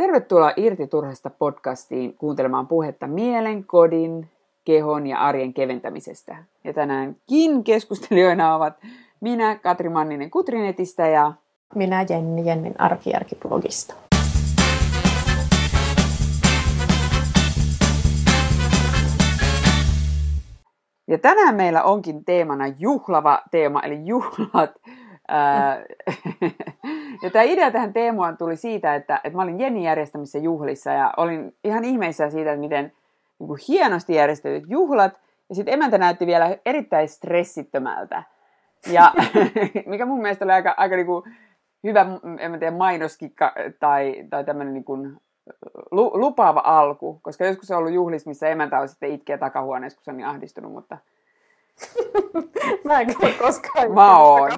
Tervetuloa Irti turhasta podcastiin kuuntelemaan puhetta mielen, kodin, kehon ja arjen keventämisestä. Ja tänäänkin keskustelijoina ovat minä, Katri Manninen Kutrinetistä ja minä Jenni Jennin arkijärkiblogista. Ja tänään meillä onkin teemana juhlava teema, eli juhlat. ja tämä idea tähän teemaan tuli siitä, että, että mä olin Jennin järjestämissä juhlissa ja olin ihan ihmeissä siitä, että miten niin kuin hienosti järjestetyt juhlat. Ja sitten emäntä näytti vielä erittäin stressittömältä. Ja mikä mun mielestä oli aika, aika niin kuin hyvä, en tiedä, mainoskikka tai, tai tämmöinen niin kuin lupaava alku, koska joskus on ollut juhlissa, missä emäntä on sitten itkeä takahuoneessa, kun se on niin ahdistunut, mutta... Mä en kyllä koskaan Mä oon.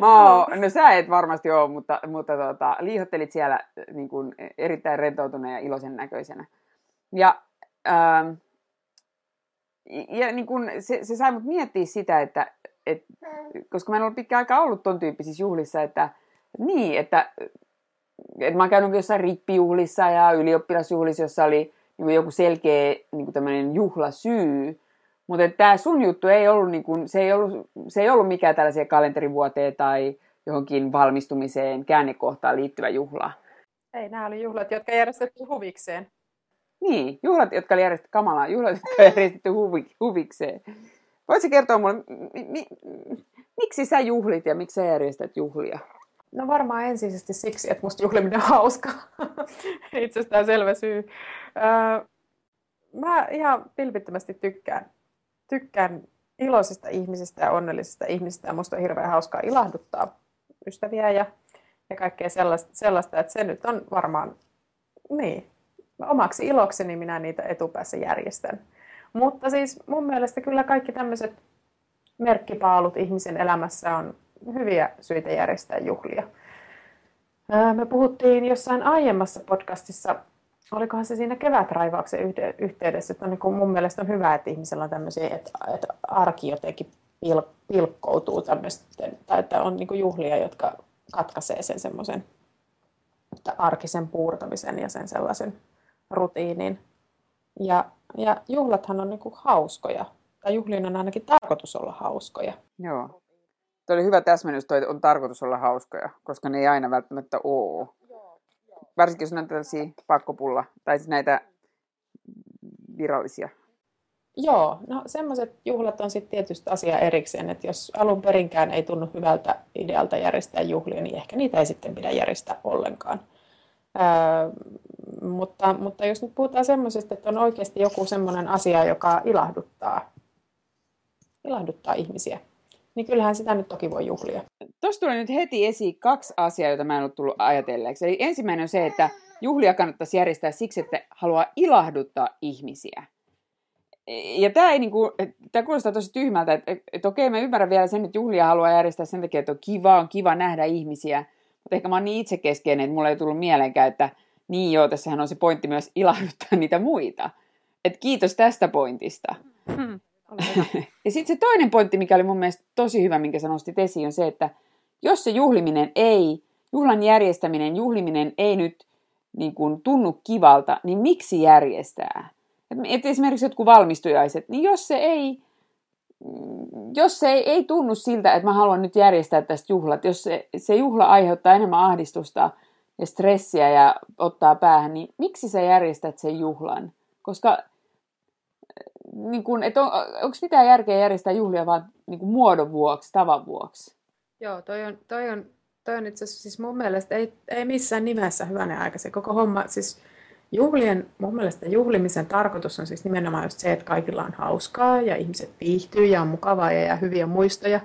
Mä oon. No sä et varmasti ole, mutta, mutta tota, liihottelit siellä niin kuin, erittäin rentoutuneen ja iloisen näköisenä. Ja, ähm, ja niin kuin, se, se sai mut miettiä sitä, että et, koska mä en ollut pitkään aikaa ollut ton tyyppisissä juhlissa, että niin, että että mä oon käynyt jossain rippijuhlissa ja ylioppilasjuhlissa, jossa oli niin joku selkeä niin tämmöinen juhlasyy. Mutta tämä sun juttu ei ollut, niin kuin, se, ei ollut, se ei ollut mikään tällaisia kalenterivuoteen tai johonkin valmistumiseen, käännekohtaan liittyvä juhla. Ei, nämä oli juhlat, jotka järjestetty huvikseen. Niin, juhlat, jotka oli järjestetty kamalaa, juhlat, jotka oli järjestetty huvi, huvikseen. Voitko kertoa mulle, mi, mi, miksi sä juhlit ja miksi sä järjestät juhlia? No varmaan ensisijaisesti siksi, että musta juhliminen on hauska. Itsestään selvä syy. Öö, mä ihan pilpittömästi tykkään, tykkään iloisista ihmisistä ja onnellisista ihmisistä. Ja musta on hirveän hauskaa ilahduttaa ystäviä ja, ja kaikkea sellaista, sellaista, että se nyt on varmaan niin. Omaksi ilokseni minä niitä etupäässä järjestän. Mutta siis mun mielestä kyllä kaikki tämmöiset merkkipaalut ihmisen elämässä on hyviä syitä järjestää juhlia. Me puhuttiin jossain aiemmassa podcastissa, olikohan se siinä kevätraivauksen yhteydessä, että on niin kuin mun mielestä on hyvä, että ihmisellä on tämmöisiä, että, että arki jotenkin pil, pilkkoutuu tämmöisten, tai että on niin kuin juhlia, jotka katkaisee sen semmoisen arkisen puurtamisen ja sen sellaisen rutiinin. Ja, ja juhlathan on niin kuin hauskoja, tai juhlien on ainakin tarkoitus olla hauskoja. Joo. Tuo oli hyvä täsmennys, että on tarkoitus olla hauskoja, koska ne ei aina välttämättä ole. Varsinkin jos on tällaisia pakkopulla, tai siis näitä virallisia. Joo, no semmoiset juhlat on sitten tietysti asia erikseen, että jos alun perinkään ei tunnu hyvältä idealta järjestää juhlia, niin ehkä niitä ei sitten pidä järjestää ollenkaan. Öö, mutta, mutta jos nyt puhutaan semmoisesta, että on oikeasti joku semmoinen asia, joka ilahduttaa, ilahduttaa ihmisiä, niin kyllähän sitä nyt toki voi juhlia. Tuossa tuli nyt heti esiin kaksi asiaa, joita mä en ole tullut ajatelleeksi. Eli ensimmäinen on se, että juhlia kannattaisi järjestää siksi, että haluaa ilahduttaa ihmisiä. Ja tämä, ei niinku, tämä kuulostaa tosi tyhmältä, että, että, että okei, mä ymmärrän vielä sen, että juhlia haluaa järjestää sen takia, että on kiva, on kiva nähdä ihmisiä. Mutta ehkä mä oon niin itsekeskeinen, että mulla ei tullut mieleenkään, että niin joo, tässähän on se pointti myös ilahduttaa niitä muita. Et kiitos tästä pointista. Hmm. Ja sitten se toinen pointti, mikä oli mun mielestä tosi hyvä, minkä sä nostit esiin, on se, että jos se juhliminen ei, juhlan järjestäminen, juhliminen ei nyt niin kuin, tunnu kivalta, niin miksi järjestää? Et, et esimerkiksi jotkut valmistujaiset, niin jos se ei, jos se ei, ei tunnu siltä, että mä haluan nyt järjestää tästä juhlat, jos se, se juhla aiheuttaa enemmän ahdistusta ja stressiä ja ottaa päähän, niin miksi sä järjestät sen juhlan? Koska niin kuin, että on, onko mitään järkeä järjestää juhlia vaan niin kuin muodon vuoksi, tavan vuoksi? Joo, toi on, toi on, toi on itse asiassa siis mun mielestä ei, ei missään nimessä hyvänä aika se koko homma. Siis juhlien, mun mielestä juhlimisen tarkoitus on siis nimenomaan just se, että kaikilla on hauskaa ja ihmiset viihtyy ja on mukavaa ja jää hyviä muistoja.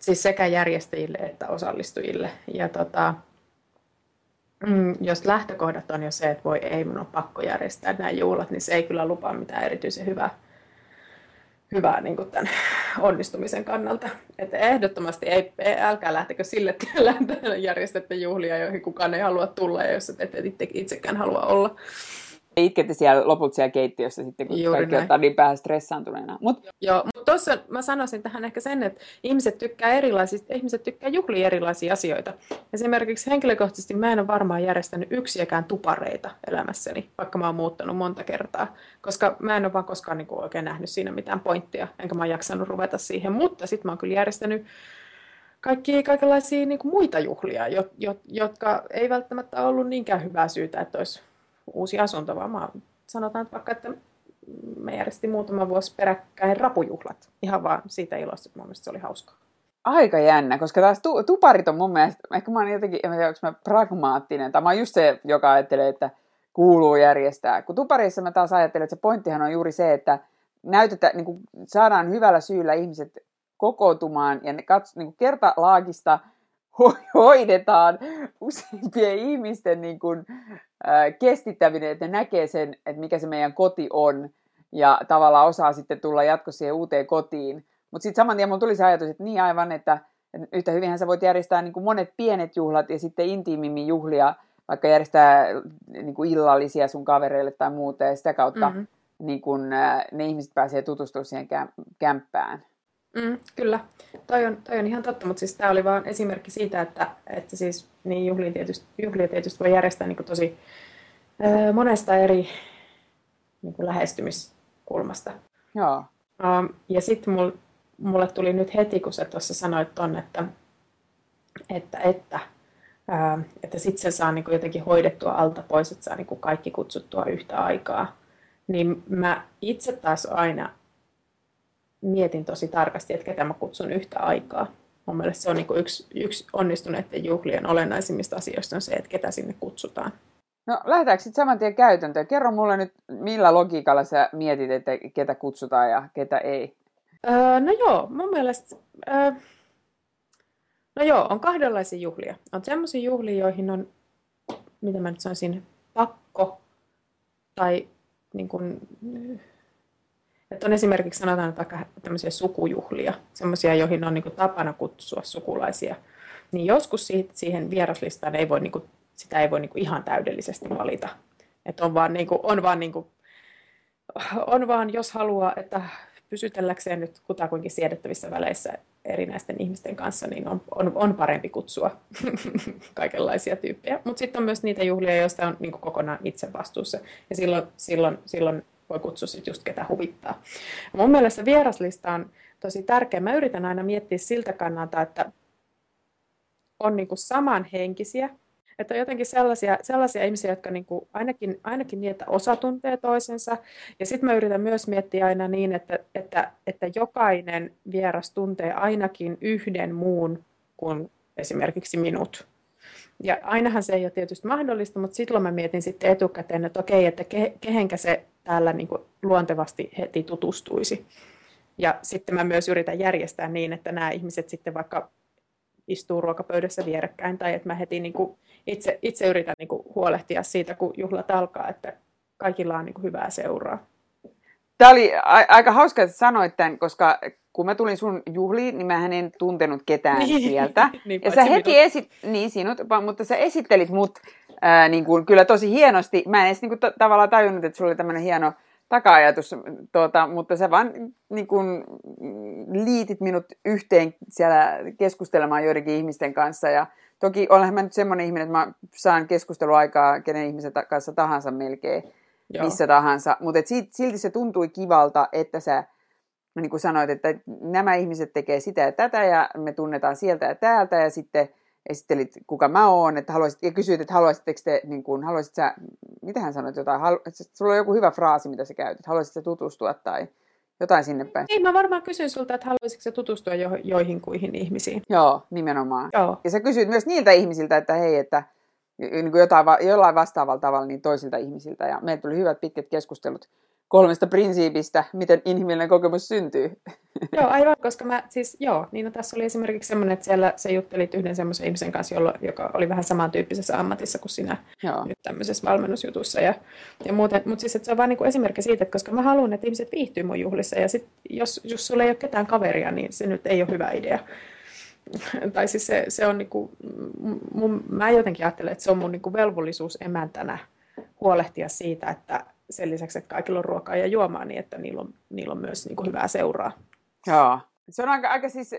Siis sekä järjestäjille että osallistujille. Ja tota, Mm, jos lähtökohdat on jo se, että voi ei, mun on pakko järjestää nämä juhlat, niin se ei kyllä lupaa mitään erityisen hyvää, hyvää niin kuin tämän onnistumisen kannalta. Että ehdottomasti ei, älkää lähtekö sille tielle, että järjestätte juhlia, joihin kukaan ei halua tulla ja jos et itse, itsekään halua olla. Itkette siellä loput siellä keittiössä sitten, kun Juuri kaikki näin. ottaa niin päähän stressaantuneena. Mut, Joo, mutta tuossa mä sanoisin tähän ehkä sen, että ihmiset tykkää erilaisista, ihmiset tykkää juhlia erilaisia asioita. Esimerkiksi henkilökohtaisesti mä en ole varmaan järjestänyt yksiäkään tupareita elämässäni, vaikka mä oon muuttanut monta kertaa, koska mä en ole vaan koskaan niin oikein nähnyt siinä mitään pointtia, enkä mä jaksanut ruveta siihen, mutta sitten mä oon kyllä järjestänyt kaikki kaikenlaisia niin kuin muita juhlia, jo, jo, jotka ei välttämättä ollut niinkään hyvää syytä, että olisi uusi asunto, vaan mä sanotaan että vaikka, että me järjestin muutama vuosi peräkkäin rapujuhlat. Ihan vaan siitä ilosta, että mun mielestä se oli hauskaa. aika jännä, koska taas tu- tuparit on mun mielestä, ehkä mä oon jotenkin, en tiedä, onko mä pragmaattinen, tai mä oon just se, joka ajattelee, että kuuluu järjestää. Kun tuparissa mä taas ajattelen, että se pointtihan on juuri se, että näytetään, niin kuin saadaan hyvällä syyllä ihmiset kokoontumaan ja ne kats, niin kuin kertalaakista ho- hoidetaan useimpien ihmisten niin kuin, äh, kestittäminen, että ne näkee sen, että mikä se meidän koti on ja tavallaan osaa sitten tulla jatkossa siihen uuteen kotiin. Mutta sitten saman tien mulla tuli se ajatus, että niin aivan, että, että yhtä hyvinhän sä voit järjestää niin kuin monet pienet juhlat ja sitten intiimimmin juhlia, vaikka järjestää niin kuin illallisia sun kavereille tai muuta ja sitä kautta Mm-hmm. niin kun, äh, ne ihmiset pääsee tutustumaan siihen käm- kämppään. Mm, kyllä, toi on, toi on ihan totta, mutta siis tämä oli vain esimerkki siitä, että, että siis niin juhlia tietysti, juhlia tietysti voi järjestää niin tosi ää, monesta eri niin kuin lähestymiskulmasta. Joo. Um, ja sitten mul, mulle tuli nyt heti, kun sä tuossa sanoit ton, että, että, että, ää, että sitten se saa niinku jotenkin hoidettua alta pois, että saa niinku kaikki kutsuttua yhtä aikaa. Niin mä itse taas aina mietin tosi tarkasti, että ketä mä kutsun yhtä aikaa. Mun mielestä se on niinku yksi, yksi onnistuneiden juhlien olennaisimmista asioista on se, että ketä sinne kutsutaan. No lähdetäänkö sitten saman tien käytäntöön? Kerro mulle nyt, millä logiikalla sä mietit, että ketä kutsutaan ja ketä ei. Öö, no joo, mun mielestä, öö, no joo, on kahdenlaisia juhlia. On semmoisia juhlia, joihin on, mitä mä nyt sanoisin, pakko tai niin kuin, että on esimerkiksi sanotaan että vaikka tämmöisiä sukujuhlia, semmoisia, joihin on niin kuin tapana kutsua sukulaisia. Niin joskus siihen vieraslistaan ei voi, niin kuin, sitä ei voi niin kuin ihan täydellisesti valita. Että on vaan, niin kuin, on vaan niin kuin, on vaan, jos haluaa, että pysytelläkseen nyt kutakuinkin siedettävissä väleissä erinäisten ihmisten kanssa, niin on, on, on parempi kutsua kaikenlaisia tyyppejä. Mutta sitten on myös niitä juhlia, joista on niin kokonaan itse vastuussa. Ja silloin, silloin, silloin voi kutsua sit just ketä huvittaa. Mun mielestä vieraslista on tosi tärkeä. Mä yritän aina miettiä siltä kannalta, että on niin samanhenkisiä, että on jotenkin sellaisia, sellaisia ihmisiä, jotka niin kuin ainakin, ainakin niin, että osa tuntee toisensa. Ja sitten mä yritän myös miettiä aina niin, että, että, että jokainen vieras tuntee ainakin yhden muun kuin esimerkiksi minut. Ja ainahan se ei ole tietysti mahdollista, mutta silloin mä mietin sitten etukäteen, että okei, että ke, kehenkä se täällä niin kuin luontevasti heti tutustuisi. Ja sitten mä myös yritän järjestää niin, että nämä ihmiset sitten vaikka istuu ruokapöydässä vierekkäin tai että mä heti niin kuin itse, itse yritän niin kuin huolehtia siitä, kun juhlat alkaa, että kaikilla on niin kuin hyvää seuraa. Tämä oli a- aika hauska, että sanoit tämän, koska kun mä tulin sun juhliin, niin mä en tuntenut ketään Niin. sieltä. Niin, ja sä heti minut. esit, niin sinut, mutta sä esittelit mut ää, niin kuin, kyllä tosi hienosti. Mä en edes niin kuin, t- tavallaan tajunnut, että sulla oli tämmöinen hieno taka-ajatus, tuota, mutta sä vaan niin kuin, liitit minut yhteen siellä keskustelemaan joidenkin ihmisten kanssa. Ja toki olenhan mä nyt semmoinen ihminen, että mä saan keskusteluaikaa kenen ihmisen ta- kanssa tahansa melkein Joo. missä tahansa. Mutta silti se tuntui kivalta, että sä niin kuin sanoit, että nämä ihmiset tekee sitä ja tätä ja me tunnetaan sieltä ja täältä ja sitten esittelit, kuka mä oon, että haluaisit, ja kysyit, että haluaisitteko te, niin kuin, haluaisit sä, mitä hän sanoit, jotain, halu, että sulla on joku hyvä fraasi, mitä sä käytit, haluaisit sä tutustua tai jotain sinne päin. Niin, mä varmaan kysyin sulta, että haluaisitko se tutustua jo, joihin kuihin ihmisiin. Joo, nimenomaan. Joo. Ja sä kysyit myös niiltä ihmisiltä, että hei, että niin kuin jotain, jollain vastaavalla tavalla niin toisilta ihmisiltä. Ja meillä tuli hyvät pitkät keskustelut kolmesta prinsiipistä, miten inhimillinen kokemus syntyy. Joo, aivan, koska mä siis, joo, niin no, tässä oli esimerkiksi semmoinen, että siellä sä juttelit yhden semmoisen ihmisen kanssa, jolla, joka oli vähän samantyyppisessä ammatissa kuin sinä Joo. nyt tämmöisessä valmennusjutussa ja, ja muuten. Mutta siis, että se on vaan niinku esimerkki siitä, että koska mä haluan, että ihmiset viihtyy mun juhlissa ja sit, jos, jos sulla ei ole ketään kaveria, niin se nyt ei ole hyvä idea. tai siis se, se on niinku, mun, mä jotenkin ajattelen, että se on mun niinku velvollisuus emäntänä huolehtia siitä, että sen lisäksi, että kaikilla on ruokaa ja juomaa, niin että niillä on, niillä on myös niin kuin hyvää seuraa. Joo. Se on aika, aika siis,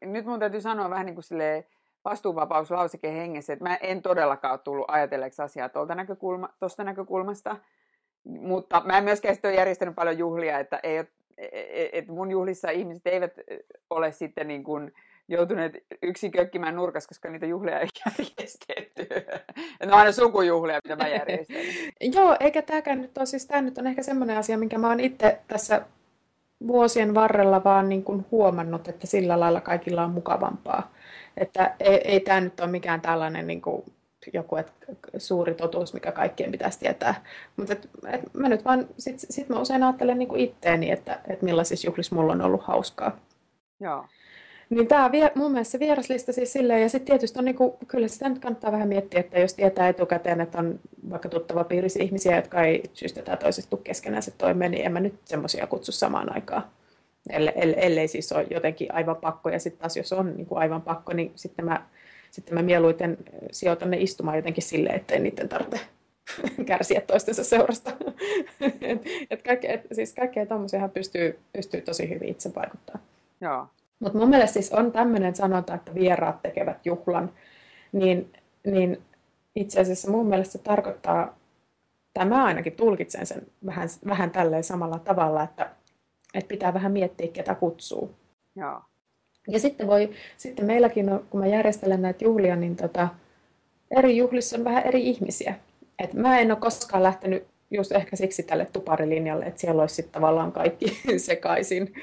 nyt mun täytyy sanoa vähän niin kuin silleen, vastuuvapauslauseke hengessä, että mä en todellakaan ole tullut ajatelleeksi asiaa tuolta näkökulma, tuosta näkökulmasta, mutta mä en myöskään sitten ole järjestänyt paljon juhlia, että ei ole, että mun juhlissa ihmiset eivät ole sitten niin kuin joutuneet yksin kökkimään nurkassa, koska niitä juhlia ei järjestetty. Ne on aina sukujuhlia, mitä mä järjestän. Joo, eikä tämäkään nyt ole, siis tämä nyt on ehkä semmoinen asia, minkä mä oon itse tässä vuosien varrella vaan niin kuin huomannut, että sillä lailla kaikilla on mukavampaa. Että ei, ei tämä nyt ole mikään tällainen niin kuin joku et, suuri totuus, mikä kaikkien pitäisi tietää. Mutta et, et mä nyt vaan, sit, sit mä usein ajattelen niin kuin itteeni, että et millaisissa juhlissa mulla on ollut hauskaa. Joo. Niin tämä mun mielestä se vieraslista siis silleen, ja sitten tietysti on niinku, kyllä sitä nyt kannattaa vähän miettiä, että jos tietää etukäteen, että on vaikka tuttava piirissä ihmisiä, jotka ei syystä tai toisesta tule keskenään se toimeen, niin en mä nyt semmoisia kutsu samaan aikaan. Elle, ellei siis ole jotenkin aivan pakko, ja sitten taas jos on niin kuin aivan pakko, niin sitten mä, sitten mä mieluiten sijoitan ne istumaan jotenkin silleen, ettei niiden tarvitse kärsiä toistensa seurasta. et, et kaikke, et, siis kaikkea tuommoisia pystyy, pystyy tosi hyvin itse vaikuttaa. Joo. Mutta mun mielestä siis on tämmöinen sanonta, että vieraat tekevät juhlan, niin, niin itse asiassa mun mielestä se tarkoittaa, tai mä ainakin tulkitsen sen vähän, vähän tälleen samalla tavalla, että, että pitää vähän miettiä, ketä kutsuu. Joo. Ja sitten, voi, sitten meilläkin, on, kun mä järjestelen näitä juhlia, niin tota, eri juhlissa on vähän eri ihmisiä. Et mä en ole koskaan lähtenyt just ehkä siksi tälle tuparilinjalle, että siellä olisi sitten tavallaan kaikki sekaisin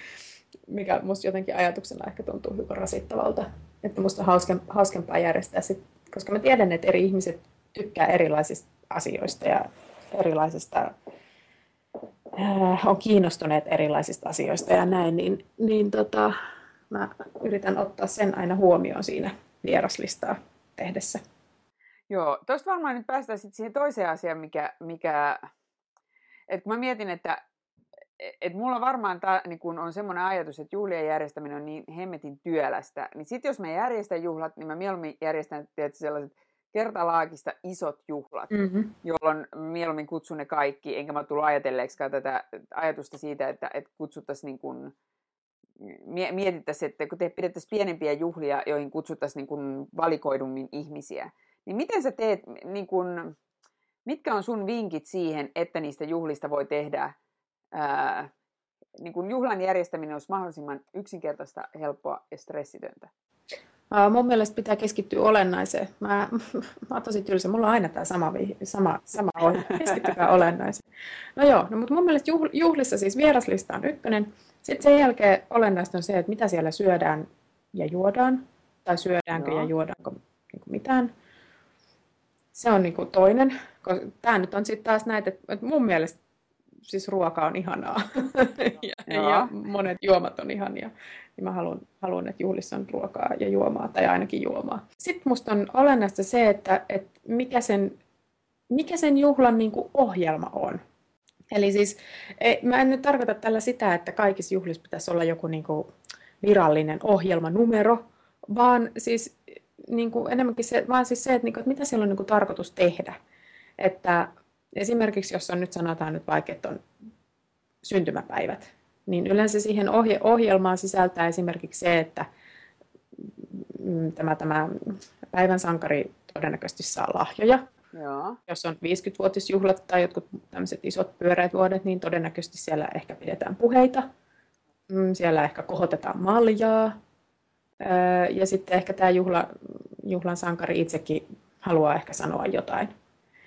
mikä musta jotenkin ajatuksena ehkä tuntuu hyvin rasittavalta. Että musta on hauskempaa järjestää sit, koska mä tiedän, että eri ihmiset tykkää erilaisista asioista ja erilaisista äh, on kiinnostuneet erilaisista asioista ja näin, niin, niin tota, mä yritän ottaa sen aina huomioon siinä vieraslistaa tehdessä. Joo, tuosta varmaan nyt päästään sitten siihen toiseen asiaan, mikä, mikä että kun mä mietin, että et mulla varmaan tää, niin kun on semmoinen ajatus, että juhlien järjestäminen on niin hemmetin työlästä, niin sitten jos mä järjestän juhlat, niin mä mieluummin järjestän tietysti sellaiset kertalaakista isot juhlat, mm-hmm. jolloin mieluummin kutsun ne kaikki, enkä mä tullut ajatelleeksikaan tätä ajatusta siitä, että, että kutsuttaisiin niin mietittäisiin, että kun te pidettäisiin pienempiä juhlia, joihin kutsuttaisiin niin valikoidummin ihmisiä, niin miten sä teet, niin kuin, mitkä on sun vinkit siihen, että niistä juhlista voi tehdä ää, niin kuin juhlan järjestäminen olisi mahdollisimman yksinkertaista, helppoa ja stressitöntä? Mun mielestä pitää keskittyä olennaiseen. Mä, mä oon tosi tylsä. Mulla on aina tämä sama, sama, sama on. Keskittykää olennaiseen. No joo, no, mutta mun mielestä juhl, juhlissa siis vieraslista on ykkönen. Sitten sen jälkeen olennaista on se, että mitä siellä syödään ja juodaan. Tai syödäänkö joo. ja juodaanko niin mitään. Se on niin kuin toinen. Tämä nyt on sitten taas näitä, että mun mielestä siis ruoka on ihanaa ja, ja monet juomat on ihania. Niin mä haluan, haluan, että juhlissa on ruokaa ja juomaa, tai ainakin juomaa. Sitten musta on olennaista se, että, että mikä, sen, mikä sen juhlan niin kuin ohjelma on. Eli siis ei, mä en nyt tarkoita tällä sitä, että kaikissa juhlissa pitäisi olla joku niin kuin virallinen ohjelmanumero, vaan siis niin kuin enemmänkin se, vaan siis se, että, niin kuin, että mitä siellä on niin kuin tarkoitus tehdä. Että esimerkiksi jos on nyt sanotaan nyt vaikka, että on syntymäpäivät, niin yleensä siihen ohje- ohjelmaan sisältää esimerkiksi se, että mm, tämä, tämä päivän sankari todennäköisesti saa lahjoja. Joo. Jos on 50-vuotisjuhlat tai jotkut tämmöiset isot pyöreät vuodet, niin todennäköisesti siellä ehkä pidetään puheita. Mm, siellä ehkä kohotetaan maljaa. Ja sitten ehkä tämä juhla, juhlan sankari itsekin haluaa ehkä sanoa jotain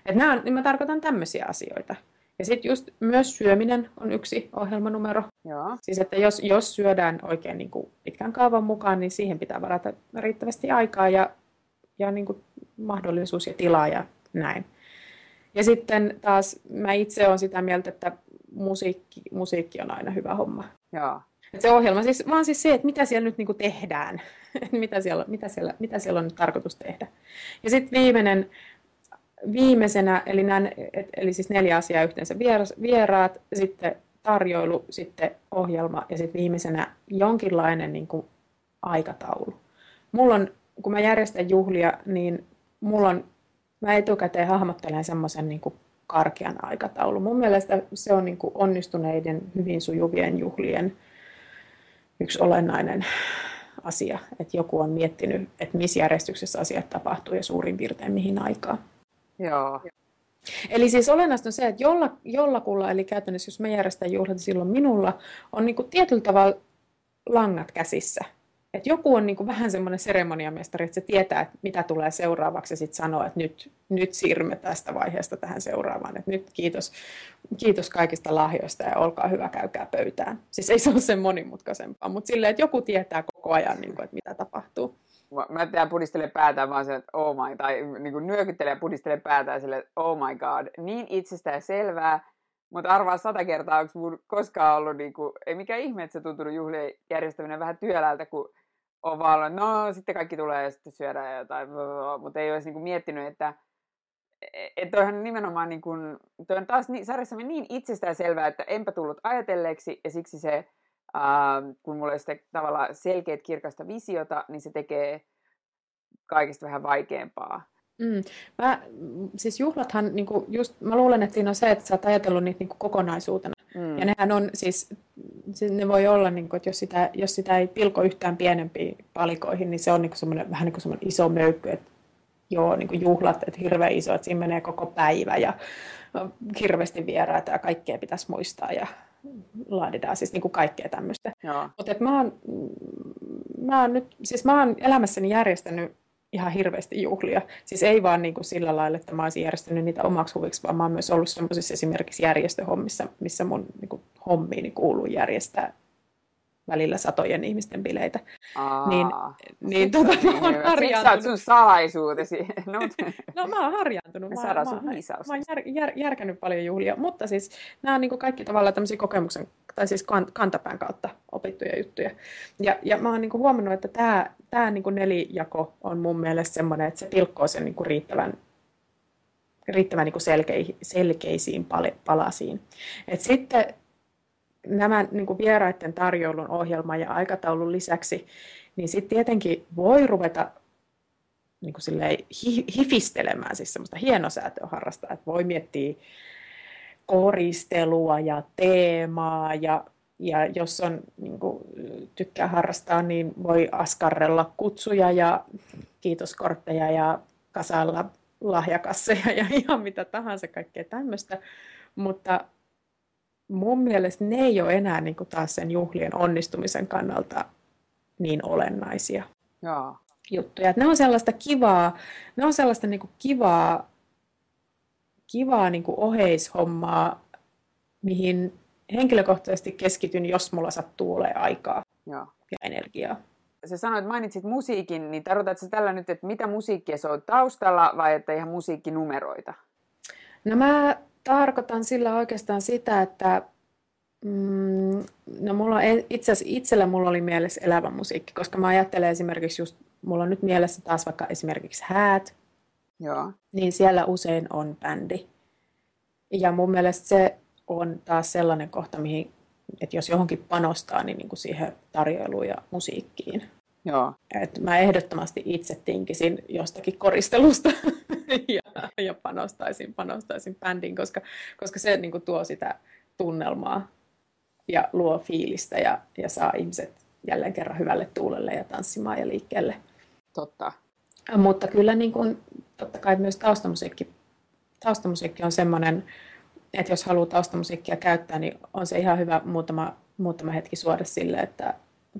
et nämä on, niin mä tarkoitan tämmöisiä asioita. Ja sitten just myös syöminen on yksi ohjelmanumero. Joo. Siis että jos, jos syödään oikein niin kuin pitkän kaavan mukaan, niin siihen pitää varata riittävästi aikaa ja, ja niin kuin mahdollisuus ja tilaa ja näin. Ja sitten taas mä itse olen sitä mieltä, että musiikki, musiikki on aina hyvä homma. Joo. Et se ohjelma siis, vaan siis se, että mitä siellä nyt niinku tehdään, mitä, siellä, mitä, siellä, mitä siellä on nyt tarkoitus tehdä. Ja sitten viimeinen viimeisenä, eli, nämä, eli siis neljä asiaa yhteensä, vieraat, sitten tarjoilu, sitten ohjelma ja sitten viimeisenä jonkinlainen niin kuin aikataulu. Mulla on, kun mä järjestän juhlia, niin mulla on, mä etukäteen hahmottelen semmoisen niin karkean aikataulu. Mun mielestä se on niin kuin onnistuneiden, hyvin sujuvien juhlien yksi olennainen asia, että joku on miettinyt, että missä järjestyksessä asiat tapahtuu ja suurin piirtein mihin aikaan. Joo. Eli siis olennaista on se, että jolla, jollakulla, eli käytännössä jos me järjestetään juhlat, niin silloin minulla on niin kuin tietyllä tavalla langat käsissä. Et joku on niin kuin vähän semmoinen seremoniamestari, että se tietää, että mitä tulee seuraavaksi ja sitten sanoo, että nyt, nyt siirrymme tästä vaiheesta tähän seuraavaan. Et nyt kiitos, kiitos kaikista lahjoista ja olkaa hyvä, käykää pöytään. Siis ei se ole sen monimutkaisempaa, mutta silleen, että joku tietää koko ajan, niin kuin, että mitä tapahtuu. Mä tehdään pudistele päätään vaan se, että oh my, tai niin kuin nyökyttelee ja pudistele päätään sille, että oh my god, niin itsestään selvää, mutta arvaa sata kertaa, onko mun koskaan ollut, niin kuin, ei mikä ihme, että se tuntunut juhlien järjestäminen vähän työläältä, kun on vaan ollut, no sitten kaikki tulee ja sitten syödään jotain, mutta ei olisi niin kuin miettinyt, että että toihan nimenomaan niin kuin, toi on taas niin, sarjassamme niin itsestään selvää, että enpä tullut ajatelleeksi ja siksi se, ää, kun mulla on sitten tavallaan selkeät kirkasta visiota, niin se tekee kaikista vähän vaikeampaa. Mm. Mä, siis juhlathan, niin kuin just, mä luulen, että siinä on se, että sä oot ajatellut niitä niin kuin kokonaisuutena. Mm. Ja nehän on siis, ne voi olla, niin kuin, että jos sitä, jos sitä ei pilko yhtään pienempiin palikoihin, niin se on niin kuin vähän niin kuin semmoinen iso möykky, että joo, niin kuin juhlat, että hirveän iso, että siinä menee koko päivä ja hirveästi vieraita ja kaikkea pitäisi muistaa ja laaditaan siis niin kuin kaikkea tämmöistä. Mutta mä oon, mä oon nyt, siis mä oon elämässäni järjestänyt ihan hirveästi juhlia. Siis ei vaan niin kuin sillä lailla, että mä olisin järjestänyt niitä omaksi huviksi, vaan mä oon myös ollut sellaisissa esimerkiksi järjestöhommissa, missä mun niin kuin, hommiini kuuluu järjestää välillä satojen ihmisten bileitä. Aa, niin, niin tota, mä oon harjaantunut. Sä oot sun salaisuutesi. No, no mä oon harjaantunut. Mä, mä, mä, mä, mä oon jär, jär, järkännyt paljon juhlia, mutta siis nämä on niin kaikki tavallaan tämmöisiä kokemuksen, tai siis kantapään kautta opittuja juttuja. Ja, ja mä oon niin huomannut, että tämä, tämä niin nelijako on mun mielestä semmoinen, että se pilkkoo sen niin riittävän riittävän niin selkei, selkeisiin palasiin. Et sitten nämä niin kuin vieraiden tarjoulun ohjelman ja aikataulun lisäksi, niin sitten tietenkin voi ruveta niin kuin silleen, hifistelemään, siis semmoista hienosäätöä harrastaa, että voi miettiä koristelua ja teemaa ja, ja jos on, niin kuin, tykkää harrastaa, niin voi askarrella kutsuja ja kiitoskortteja ja kasalla lahjakasseja ja ihan mitä tahansa kaikkea tämmöistä, mutta mun mielestä ne ei ole enää niin kuin taas sen juhlien onnistumisen kannalta niin olennaisia Joo. juttuja. Että ne on sellaista kivaa, ne on sellaista niin kuin kivaa, kivaa niin kuin oheishommaa, mihin henkilökohtaisesti keskityn, jos mulla sattuu olemaan aikaa Joo. ja energiaa. Sä sanoit, mainitsit musiikin, niin tarkoitatko tällä nyt, että mitä musiikkia se on taustalla vai että ihan musiikkinumeroita? No mä tarkoitan sillä oikeastaan sitä, että mm, no mulla on itse asiassa itsellä mulla oli mielessä elävä musiikki, koska mä ajattelen esimerkiksi just, mulla on nyt mielessä taas vaikka esimerkiksi häät, Joo. niin siellä usein on bändi. Ja mun mielestä se on taas sellainen kohta, mihin, että jos johonkin panostaa, niin, niin kuin siihen tarjoiluun ja musiikkiin. Joo. Et mä ehdottomasti itse tinkisin jostakin koristelusta ja, ja panostaisin, panostaisin bändiin, koska, koska se niin kuin, tuo sitä tunnelmaa ja luo fiilistä ja, ja saa ihmiset jälleen kerran hyvälle tuulelle ja tanssimaan ja liikkeelle. Totta. Mutta kyllä niin kuin, totta kai myös taustamusiikki, taustamusiikki on semmoinen, että jos haluaa taustamusiikkia käyttää, niin on se ihan hyvä muutama, muutama hetki suoda sille, että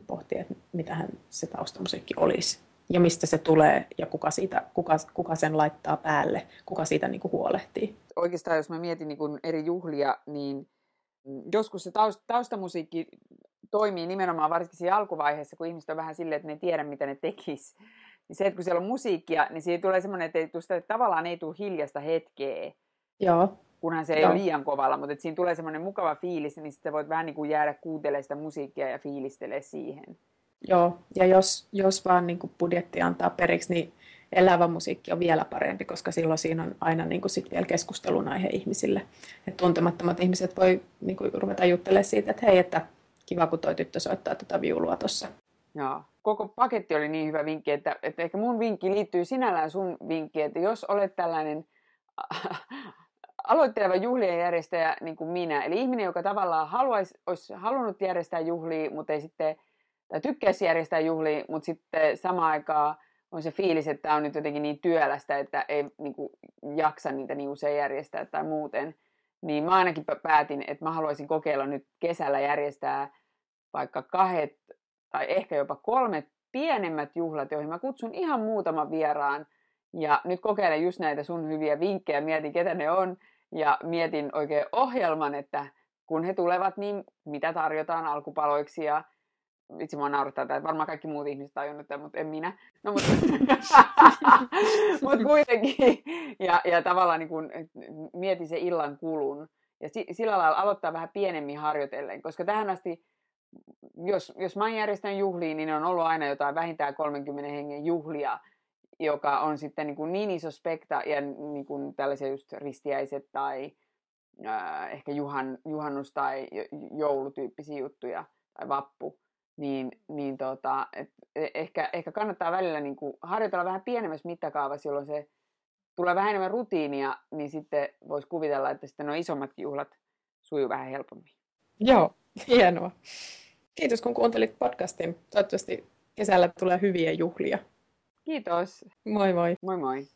pohtii, että mitähän se taustamusiikki olisi ja mistä se tulee ja kuka, siitä, kuka, kuka sen laittaa päälle, kuka siitä niin kuin huolehtii. Oikeastaan jos mä mietin niin kuin eri juhlia, niin joskus se taustamusiikki toimii nimenomaan varsinkin siinä alkuvaiheessa, kun ihmiset on vähän silleen, että ne ei tiedä, mitä ne tekis. Niin se, että kun siellä on musiikkia, niin siihen tulee semmoinen, että, ei tule, että tavallaan ei tule hiljasta hetkeä. Joo kunhan se ei Joo. ole liian kovalla, mutta että siinä tulee semmoinen mukava fiilis, niin sitten voit vähän niin kuin jäädä kuuntelemaan sitä musiikkia ja fiilistelee siihen. Joo, ja jos, jos vaan niin kuin budjetti antaa periksi, niin elävä musiikki on vielä parempi, koska silloin siinä on aina niin kuin sit vielä keskustelun aihe ihmisille. Et tuntemattomat ihmiset voi niin kuin ruveta juttelemaan siitä, että hei, että kiva kun toi tyttö soittaa tätä viulua tuossa. Joo. Koko paketti oli niin hyvä vinkki, että, että ehkä mun vinkki liittyy sinällään sun vinkkiin, että jos olet tällainen aloitteleva juhlien järjestäjä niin kuin minä. Eli ihminen, joka tavallaan haluaisi, olisi halunnut järjestää juhlia, mutta ei sitten, tai tykkäisi järjestää juhlia, mutta sitten samaan aikaan on se fiilis, että tämä on nyt jotenkin niin työlästä, että ei niin kuin, jaksa niitä niin usein järjestää tai muuten. Niin mä ainakin päätin, että mä haluaisin kokeilla nyt kesällä järjestää vaikka kahdet tai ehkä jopa kolmet pienemmät juhlat, joihin mä kutsun ihan muutaman vieraan. Ja nyt kokeilen just näitä sun hyviä vinkkejä, mietin ketä ne on ja mietin oikein ohjelman, että kun he tulevat, niin mitä tarjotaan alkupaloiksi ja vitsi mua naurattaa, että varmaan kaikki muut ihmiset tajunnut mutta en minä. No, mutta, mutta kuitenkin. Ja, ja tavallaan niin kun, mieti se illan kulun. Ja si, sillä lailla aloittaa vähän pienemmin harjoitellen, koska tähän asti, jos, jos mä järjestän juhliin, niin on ollut aina jotain vähintään 30 hengen juhlia, joka on sitten niin, kuin niin iso spekta ja niin kuin tällaisia just ristiäiset tai äh, ehkä juhan, juhannus- tai joulutyyppisiä juttuja tai vappu, niin, niin tota, et e, ehkä, ehkä kannattaa välillä niin kuin harjoitella vähän pienemmässä mittakaavassa, jolloin se tulee vähän enemmän rutiinia, niin sitten voisi kuvitella, että sitten nuo isommatkin juhlat sujuu vähän helpommin. Joo, hienoa. Kiitos kun kuuntelit podcastin. Toivottavasti kesällä tulee hyviä juhlia. Kiitos. Moi moi. Moi moi.